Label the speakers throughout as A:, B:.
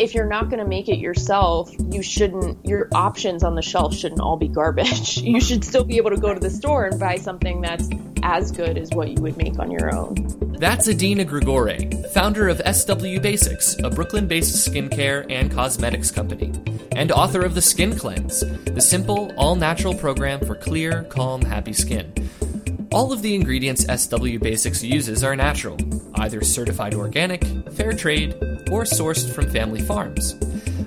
A: if you're not going to make it yourself, you shouldn't, your options on the shelf shouldn't all be garbage. You should still be able to go to the store and buy something that's as good as what you would make on your own.
B: That's Adina Grigore, founder of SW Basics, a Brooklyn based skincare and cosmetics company, and author of The Skin Cleanse, the simple, all natural program for clear, calm, happy skin. All of the ingredients SW Basics uses are natural, either certified organic, fair trade, or sourced from family farms.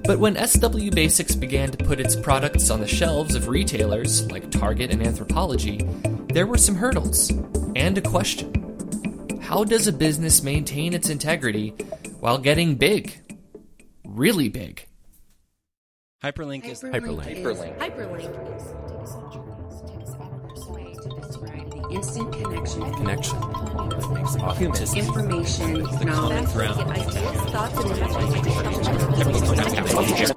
B: But when SW Basics began to put its products on the shelves of retailers like Target and Anthropologie, there were some hurdles and a question. How does a business maintain its integrity while getting big? Really big.
C: Hyperlink is
D: Hyperlink.
C: Hyperlink.
E: Hyperlink is instant connection,
D: Connection that makes authenticity.
E: information, knowledge,
C: ground.
E: ideas, thoughts, and messages.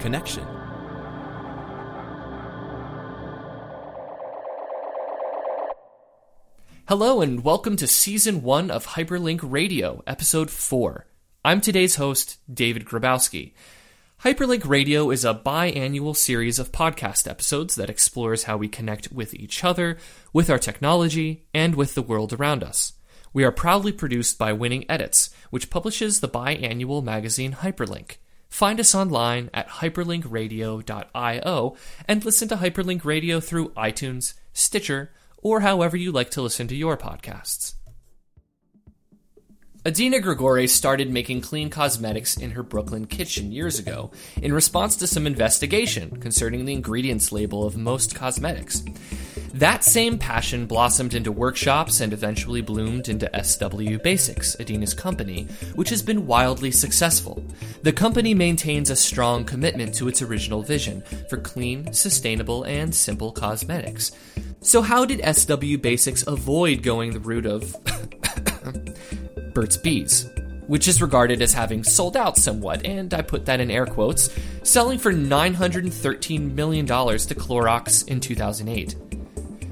D: Connection.
B: Hello, and welcome to Season 1 of Hyperlink Radio, Episode 4. I'm today's host, David Grabowski. Hyperlink Radio is a biannual series of podcast episodes that explores how we connect with each other, with our technology, and with the world around us. We are proudly produced by Winning Edits, which publishes the biannual magazine Hyperlink. Find us online at hyperlinkradio.io and listen to Hyperlink Radio through iTunes, Stitcher, or however you like to listen to your podcasts. Adina Grigore started making clean cosmetics in her Brooklyn kitchen years ago in response to some investigation concerning the ingredients label of most cosmetics. That same passion blossomed into workshops and eventually bloomed into SW Basics, Adina's company, which has been wildly successful. The company maintains a strong commitment to its original vision for clean, sustainable, and simple cosmetics. So, how did SW Basics avoid going the route of Burt's Bees, which is regarded as having sold out somewhat, and I put that in air quotes, selling for $913 million to Clorox in 2008.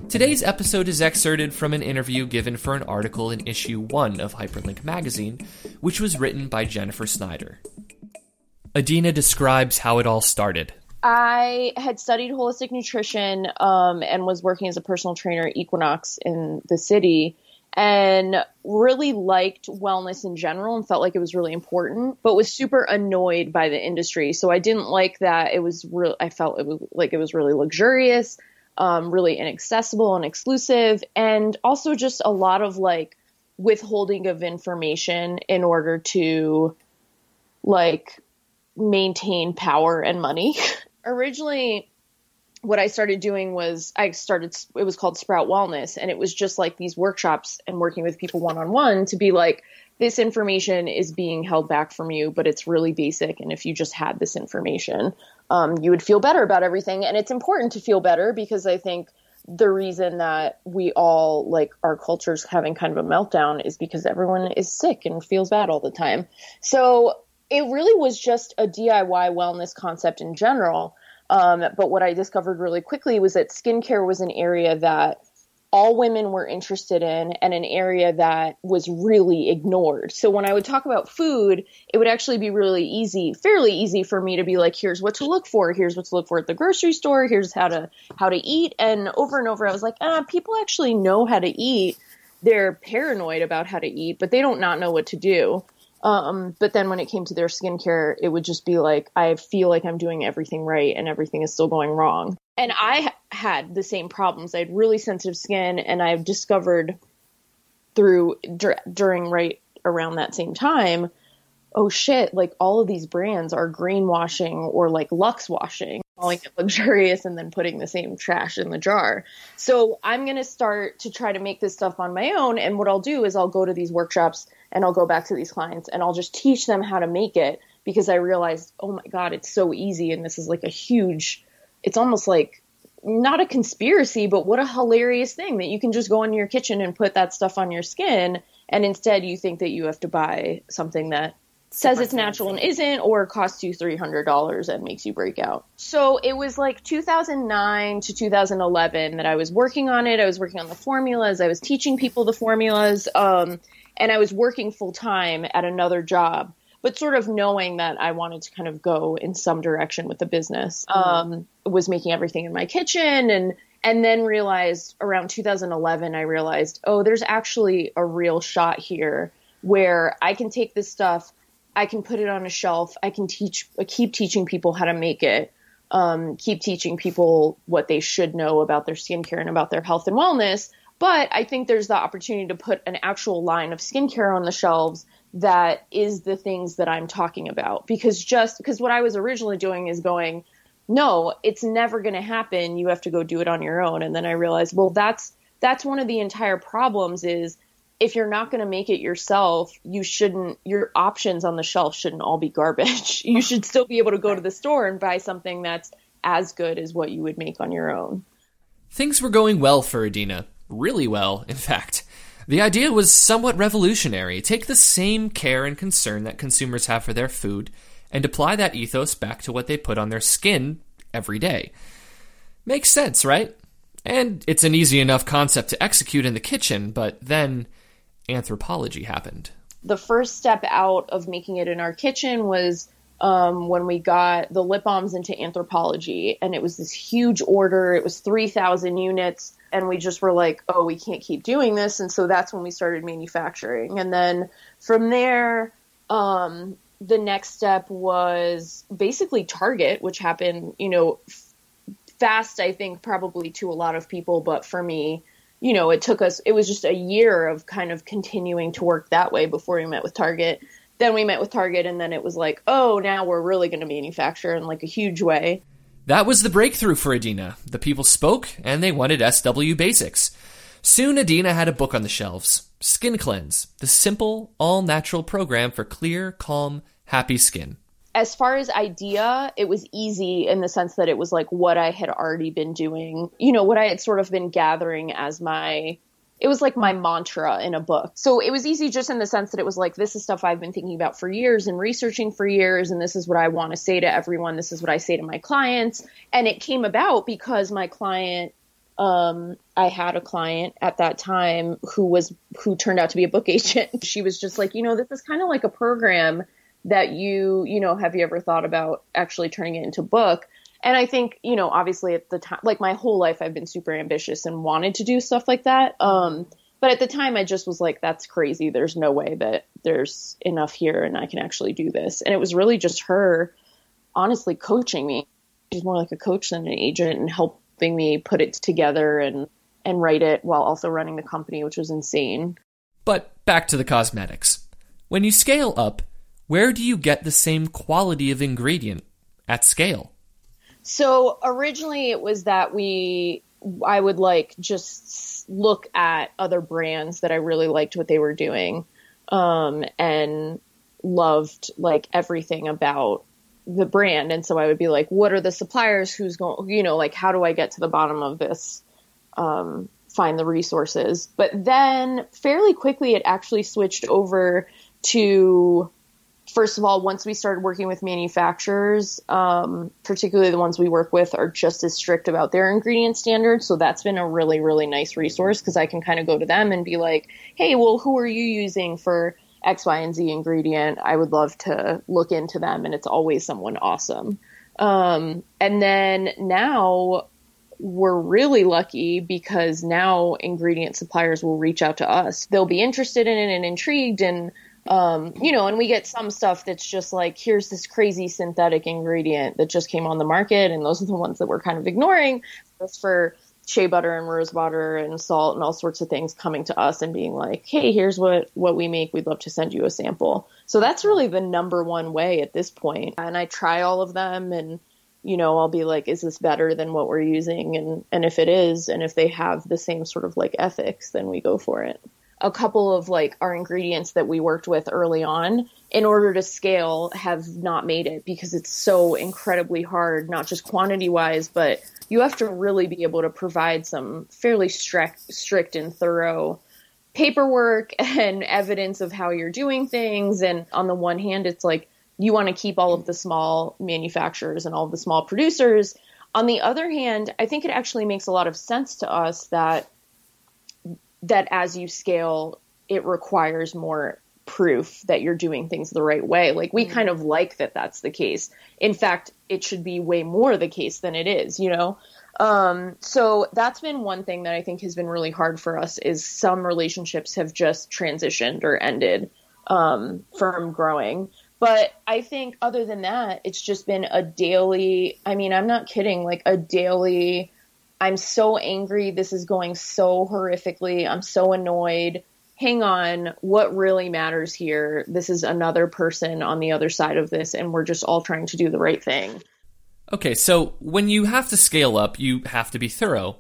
B: Today's episode is excerpted from an interview given for an article in issue 1 of Hyperlink magazine, which was written by Jennifer Snyder. Adina describes how it all started.
A: I had studied holistic nutrition um, and was working as a personal trainer at Equinox in the city and really liked wellness in general and felt like it was really important, but was super annoyed by the industry. So I didn't like that it was real. I felt it was like it was really luxurious, um, really inaccessible and exclusive, and also just a lot of like withholding of information in order to like maintain power and money. Originally, what I started doing was I started, it was called Sprout Wellness, and it was just like these workshops and working with people one on one to be like, this information is being held back from you, but it's really basic. And if you just had this information, um, you would feel better about everything. And it's important to feel better because I think the reason that we all like our culture's having kind of a meltdown is because everyone is sick and feels bad all the time. So it really was just a DIY wellness concept in general. Um, but what I discovered really quickly was that skincare was an area that all women were interested in and an area that was really ignored. So when I would talk about food, it would actually be really easy, fairly easy for me to be like, here's what to look for, here's what to look for at the grocery store, here's how to how to eat. And over and over I was like, ah, people actually know how to eat. They're paranoid about how to eat, but they don't not know what to do. Um, but then when it came to their skincare, it would just be like, I feel like I'm doing everything right and everything is still going wrong. And I had the same problems. I had really sensitive skin, and I've discovered through dur- during right around that same time, oh shit, like all of these brands are greenwashing or like Lux washing, calling it luxurious and then putting the same trash in the jar. So I'm going to start to try to make this stuff on my own. And what I'll do is I'll go to these workshops and I'll go back to these clients and I'll just teach them how to make it because I realized, oh my God, it's so easy. And this is like a huge, it's almost like not a conspiracy, but what a hilarious thing that you can just go in your kitchen and put that stuff on your skin. And instead you think that you have to buy something that says it's natural and isn't, or costs you three hundred dollars and makes you break out. So it was like 2009 to 2011 that I was working on it. I was working on the formulas. I was teaching people the formulas, um, and I was working full time at another job. But sort of knowing that I wanted to kind of go in some direction with the business, um, was making everything in my kitchen and and then realized around 2011 i realized oh there's actually a real shot here where i can take this stuff i can put it on a shelf i can teach keep teaching people how to make it um, keep teaching people what they should know about their skincare and about their health and wellness but i think there's the opportunity to put an actual line of skincare on the shelves that is the things that i'm talking about because just because what i was originally doing is going no, it's never going to happen. You have to go do it on your own. And then I realized, well, that's that's one of the entire problems is if you're not going to make it yourself, you shouldn't your options on the shelf shouldn't all be garbage. you should still be able to go to the store and buy something that's as good as what you would make on your own.
B: Things were going well for Adina. Really well, in fact. The idea was somewhat revolutionary. Take the same care and concern that consumers have for their food and apply that ethos back to what they put on their skin every day. Makes sense, right? And it's an easy enough concept to execute in the kitchen, but then Anthropologie happened.
A: The first step out of making it in our kitchen was um, when we got the lip balms into Anthropologie, and it was this huge order. It was 3,000 units, and we just were like, oh, we can't keep doing this. And so that's when we started manufacturing. And then from there, um, the next step was basically Target, which happened, you know, f- fast, I think, probably to a lot of people. But for me, you know, it took us, it was just a year of kind of continuing to work that way before we met with Target. Then we met with Target, and then it was like, oh, now we're really going to manufacture in like a huge way.
B: That was the breakthrough for Adina. The people spoke, and they wanted SW Basics. Soon, Adina had a book on the shelves Skin Cleanse, the simple, all natural program for clear, calm, happy skin.
A: As far as idea, it was easy in the sense that it was like what I had already been doing, you know, what I had sort of been gathering as my it was like my mantra in a book. So it was easy just in the sense that it was like, this is stuff I've been thinking about for years and researching for years. And this is what I want to say to everyone. This is what I say to my clients. And it came about because my client um, I had a client at that time who was who turned out to be a book agent. She was just like, you know, this is kind of like a program that you, you know, have you ever thought about actually turning it into book? And I think, you know, obviously at the time, like my whole life, I've been super ambitious and wanted to do stuff like that. Um, but at the time, I just was like, that's crazy. There's no way that there's enough here and I can actually do this. And it was really just her, honestly, coaching me. She's more like a coach than an agent and helping me put it together and and write it while also running the company, which was insane.
B: But back to the cosmetics. When you scale up, where do you get the same quality of ingredient at scale?
A: So originally it was that we I would like just look at other brands that I really liked what they were doing um, and loved like everything about the brand. And so I would be like, what are the suppliers? Who's going, you know, like, how do I get to the bottom of this? Um, find the resources. But then fairly quickly, it actually switched over to, first of all, once we started working with manufacturers, um, particularly the ones we work with are just as strict about their ingredient standards. So that's been a really, really nice resource because I can kind of go to them and be like, hey, well, who are you using for X, Y, and Z ingredient, I would love to look into them, and it's always someone awesome. Um, and then now we're really lucky because now ingredient suppliers will reach out to us. They'll be interested in it and intrigued, and um, you know, and we get some stuff that's just like, here's this crazy synthetic ingredient that just came on the market, and those are the ones that we're kind of ignoring. Just for shea butter and rose water and salt and all sorts of things coming to us and being like, "Hey, here's what what we make. We'd love to send you a sample." So that's really the number one way at this point. And I try all of them and you know, I'll be like, "Is this better than what we're using?" and and if it is and if they have the same sort of like ethics, then we go for it. A couple of like our ingredients that we worked with early on in order to scale have not made it because it's so incredibly hard, not just quantity wise, but you have to really be able to provide some fairly strict, strict and thorough paperwork and evidence of how you're doing things. And on the one hand, it's like you want to keep all of the small manufacturers and all of the small producers. On the other hand, I think it actually makes a lot of sense to us that that as you scale, it requires more proof that you're doing things the right way. Like we kind of like that that's the case. In fact, it should be way more the case than it is, you know? Um, so that's been one thing that I think has been really hard for us is some relationships have just transitioned or ended um, from growing. But I think other than that, it's just been a daily, I mean, I'm not kidding, like a daily, I'm so angry. This is going so horrifically. I'm so annoyed. Hang on. What really matters here? This is another person on the other side of this, and we're just all trying to do the right thing.
B: Okay, so when you have to scale up, you have to be thorough.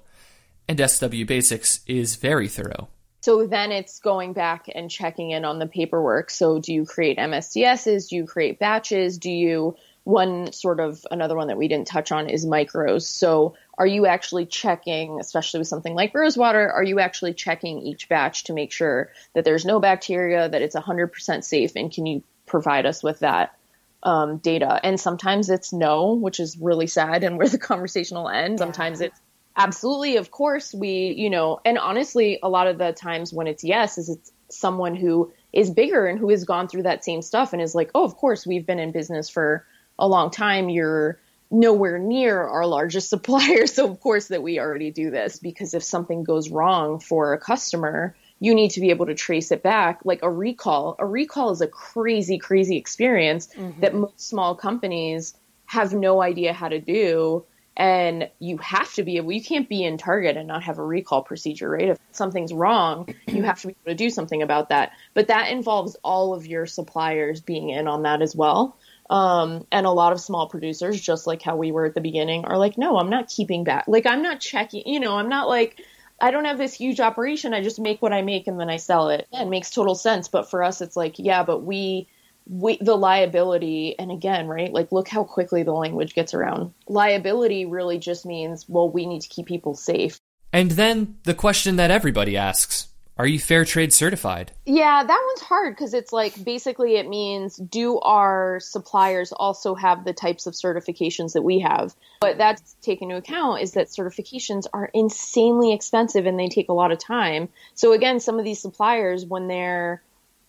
B: And SW Basics is very thorough.
A: So then it's going back and checking in on the paperwork. So do you create MSDSs? Do you create batches? Do you one sort of another one that we didn't touch on is micros. So are you actually checking, especially with something like rosewater, are you actually checking each batch to make sure that there's no bacteria, that it's 100% safe, and can you provide us with that um, data? And sometimes it's no, which is really sad and where the conversation will end. Sometimes it's absolutely, of course, we, you know, and honestly, a lot of the times when it's yes, is it's someone who is bigger and who has gone through that same stuff and is like, oh, of course, we've been in business for a long time. You're nowhere near our largest supplier. So, of course, that we already do this because if something goes wrong for a customer, you need to be able to trace it back. Like a recall, a recall is a crazy, crazy experience mm-hmm. that most small companies have no idea how to do. And you have to be able, you can't be in Target and not have a recall procedure, right? If something's wrong, you have to be able to do something about that. But that involves all of your suppliers being in on that as well. Um, and a lot of small producers, just like how we were at the beginning, are like, no, I'm not keeping back. Like, I'm not checking, you know, I'm not like, I don't have this huge operation. I just make what I make and then I sell it. Yeah, it makes total sense. But for us, it's like, yeah, but we, we, the liability, and again, right? Like, look how quickly the language gets around. Liability really just means, well, we need to keep people safe.
B: And then the question that everybody asks Are you fair trade certified?
A: Yeah, that one's hard because it's like basically it means do our suppliers also have the types of certifications that we have? What that's taken into account is that certifications are insanely expensive and they take a lot of time. So again, some of these suppliers when they're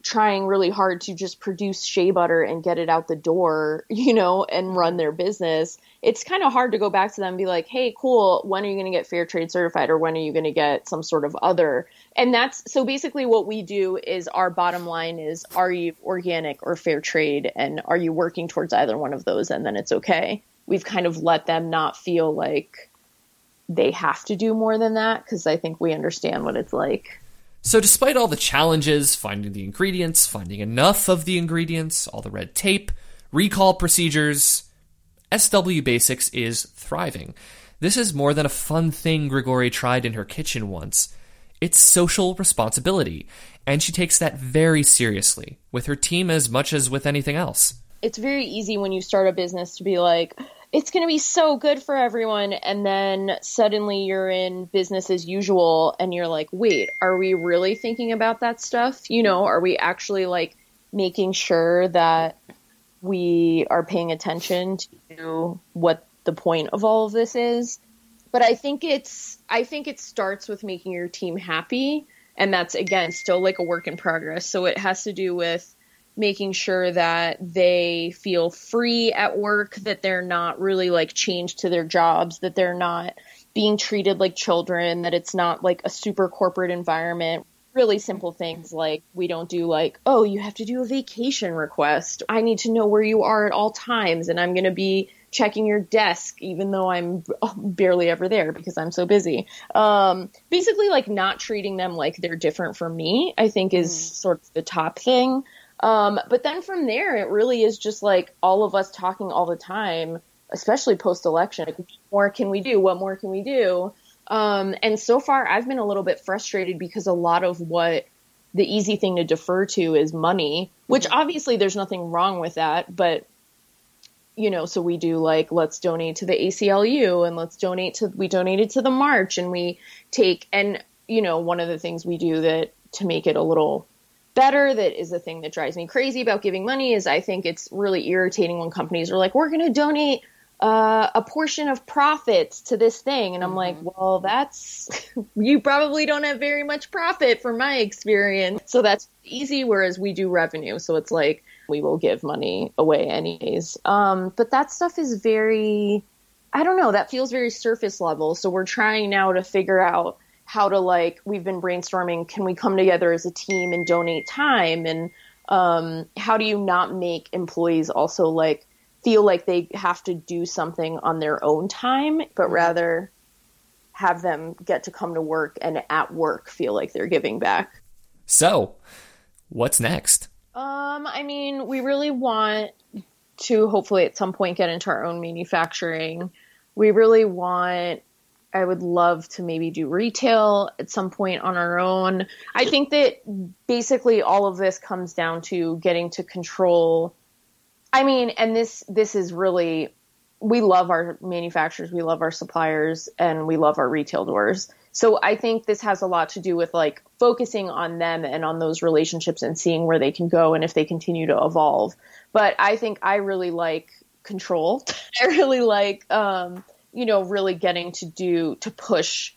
A: trying really hard to just produce shea butter and get it out the door, you know, and run their business, it's kind of hard to go back to them and be like, hey, cool, when are you going to get fair trade certified or when are you going to get some sort of other? And that's so basically what we do is our bottom line is are you organic or fair trade and are you working towards either one of those and then it's okay. We've kind of let them not feel like they have to do more than that because I think we understand what it's like.
B: So, despite all the challenges, finding the ingredients, finding enough of the ingredients, all the red tape, recall procedures, SW Basics is thriving. This is more than a fun thing Grigore tried in her kitchen once. It's social responsibility, and she takes that very seriously, with her team as much as with anything else.
A: It's very easy when you start a business to be like, it's going to be so good for everyone. And then suddenly you're in business as usual and you're like, wait, are we really thinking about that stuff? You know, are we actually like making sure that we are paying attention to what the point of all of this is? But I think it's, I think it starts with making your team happy. And that's again, still like a work in progress. So it has to do with making sure that they feel free at work, that they're not really like changed to their jobs, that they're not being treated like children, that it's not like a super corporate environment. Really simple things like we don't do like, oh, you have to do a vacation request. I need to know where you are at all times and I'm going to be checking your desk even though I'm barely ever there because I'm so busy. Um, basically like not treating them like they're different from me, I think is sort of the top thing. Um, but then from there, it really is just like all of us talking all the time, especially post election. Like, what more can we do? What more can we do? Um, and so far, I've been a little bit frustrated because a lot of what the easy thing to defer to is money, which obviously there's nothing wrong with that. But, you know, so we do like, let's donate to the ACLU and let's donate to, we donated to the march and we take, and, you know, one of the things we do that to make it a little better that is the thing that drives me crazy about giving money is i think it's really irritating when companies are like we're going to donate uh, a portion of profits to this thing. And i'm like well that's you probably don't have very much profit from my experience. So that's easy whereas we do revenue. So it's like we will give money away anyways. Um, but that stuff is very i don't know that feels very surface level. So we're trying now to figure out how to like we've been brainstorming can we come together as a team and donate time? And um, how do you not make employees also like feel like they have to do something on their own time but rather have them get to come to work and at work feel like they're giving back?
B: So, what's next?
A: Um, I mean, we really want to hopefully at some point get into our own manufacturing. We really want, I would love to maybe do retail at some point on our own. I think that basically all of this comes down to getting to control. I mean, and this, this is really, we love our manufacturers, we love our suppliers, and we love our retail doors. So I think this has a lot to do with like focusing on them and on those relationships and seeing where they can go and if they continue to evolve. But I think I really like control. I really like, um, you know, really getting to do to push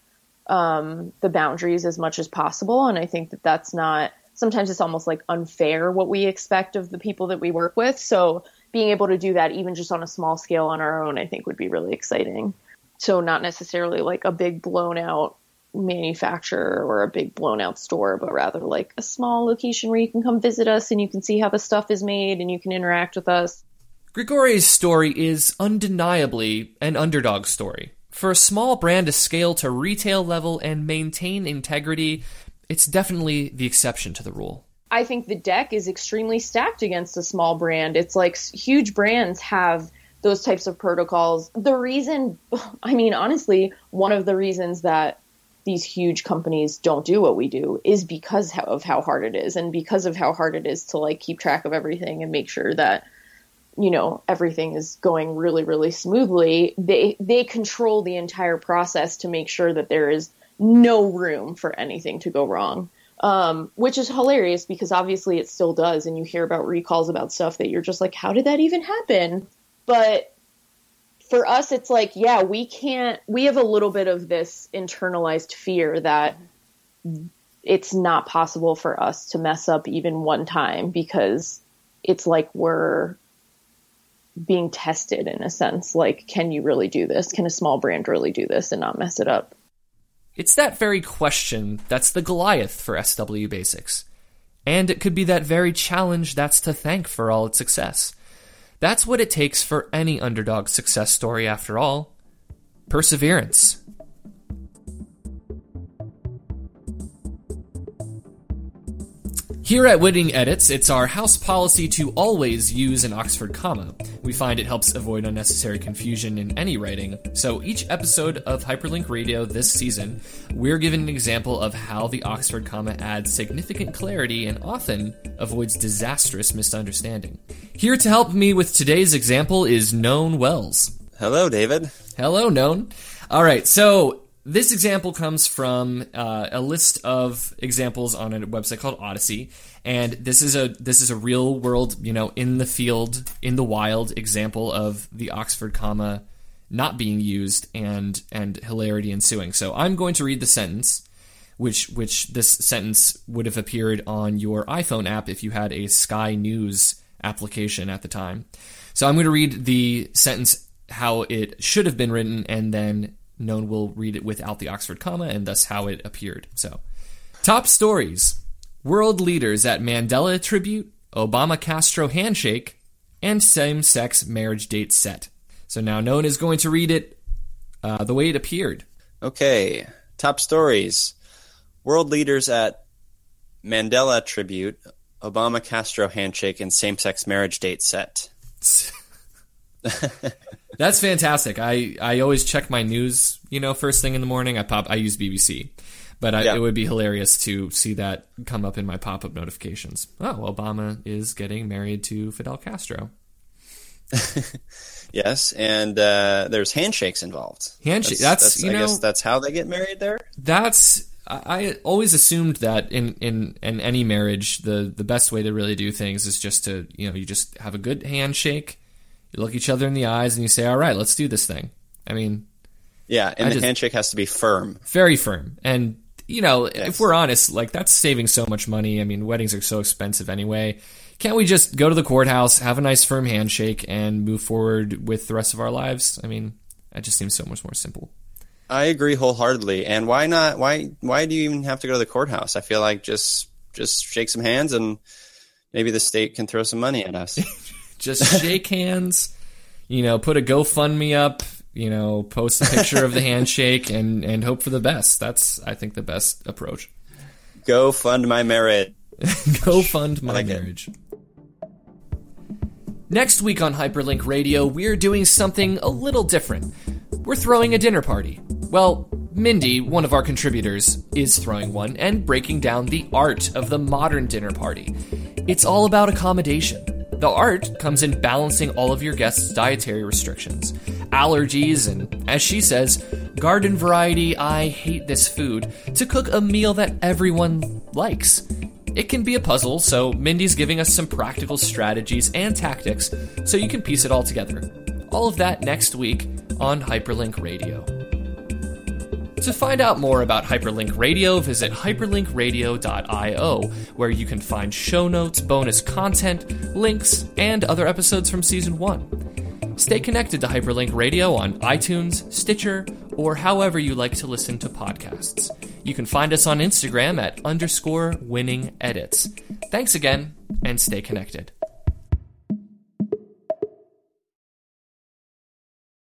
A: um, the boundaries as much as possible. And I think that that's not. Sometimes it's almost like unfair what we expect of the people that we work with. So being able to do that, even just on a small scale on our own, I think would be really exciting. So not necessarily like a big blown out manufacturer or a big blown out store, but rather like a small location where you can come visit us and you can see how the stuff is made and you can interact with us.
B: Grigore's story is undeniably an underdog story. For a small brand to scale to retail level and maintain integrity, it's definitely the exception to the rule.
A: I think the deck is extremely stacked against a small brand. It's like huge brands have those types of protocols. The reason, I mean, honestly, one of the reasons that these huge companies don't do what we do is because of how hard it is and because of how hard it is to like keep track of everything and make sure that you know everything is going really really smoothly. They they control the entire process to make sure that there is no room for anything to go wrong um, which is hilarious because obviously it still does and you hear about recalls about stuff that you're just like how did that even happen? But for us it's like yeah we can't we have a little bit of this internalized fear that it's not possible for us to mess up even one time because it's like we're being tested in a sense like can you really do this can a small brand really do this and not mess it up
B: It's that very question that's the Goliath for SW Basics. And it could be that very challenge that's to thank for all its success. That's what it takes for any underdog success story, after all perseverance. Here at Winning Edits, it's our house policy to always use an Oxford comma. We find it helps avoid unnecessary confusion in any writing. So each episode of Hyperlink Radio this season, we're given an example of how the Oxford comma adds significant clarity and often avoids disastrous misunderstanding. Here to help me with today's example is Known Wells.
C: Hello, David.
B: Hello, known. All right, so this example comes from uh, a list of examples on a website called Odyssey, and this is a this is a real world, you know, in the field, in the wild example of the Oxford comma not being used and and hilarity ensuing. So I'm going to read the sentence, which which this sentence would have appeared on your iPhone app if you had a Sky News application at the time. So I'm going to read the sentence how it should have been written, and then known will read it without the Oxford comma, and thus how it appeared. So, top stories: world leaders at Mandela tribute, Obama Castro handshake, and same-sex marriage date set. So now known is going to read it uh, the way it appeared.
C: Okay, top stories. World leaders at Mandela tribute, Obama Castro handshake, and same sex marriage date set.
B: That's fantastic. I, I always check my news, you know, first thing in the morning. I pop I use BBC. But I,
C: Yeah.
B: it would be hilarious to see that come up in my pop-up notifications. Oh, Obama is getting married to Fidel Castro.
C: Yes, and uh, there's handshakes involved.
B: Handshake- that's, you
C: I
B: know-
C: guess that's how they get married there.
B: That's I, I always assumed that in, in, in any marriage, the, the best way to really do things is just to, you know, you just have a good handshake, you look each other in the eyes, and you say, all right, let's do this thing. I mean,
C: Yeah, and
B: I
C: the
B: just-
C: handshake has to be firm.
B: very firm. And, you know, if we're honest, like, that's saving so much money. I mean, weddings are so expensive anyway. Can't we just go to the courthouse, have a nice firm handshake, and move forward with the rest of our lives? I mean, that just seems so much more simple.
C: I agree wholeheartedly. And why not? Why why do you even have to go to the courthouse? I feel like just just shake some hands and maybe the state can throw some money at us.
B: Just shake hands, you know, put a GoFundMe up, you know, post a picture of the handshake and, and hope for the best. That's, I think, the best approach.
C: Go fund my marriage.
B: Go fund my
C: like it.
B: marriage. Next week on Hyperlink Radio, we're doing something a little different. We're throwing a dinner party. Well, Mindy, one of our contributors, is throwing one and breaking down the art of the modern dinner party. It's all about accommodation. The art comes in balancing all of your guests' dietary restrictions, allergies, and, as she says, garden variety, I hate this food, to cook a meal that everyone likes. It can be a puzzle, so Mindy's giving us some practical strategies and tactics so you can piece it all together. All of that next week on Hyperlink Radio. To find out more about Hyperlink Radio, visit hyperlinkradio.io, where you can find show notes, bonus content, links, and other episodes from season 1. Stay connected to Hyperlink Radio on iTunes, Stitcher, or however you like to listen to podcasts. You can find us on Instagram at underscore winning edits. Thanks again, and stay connected.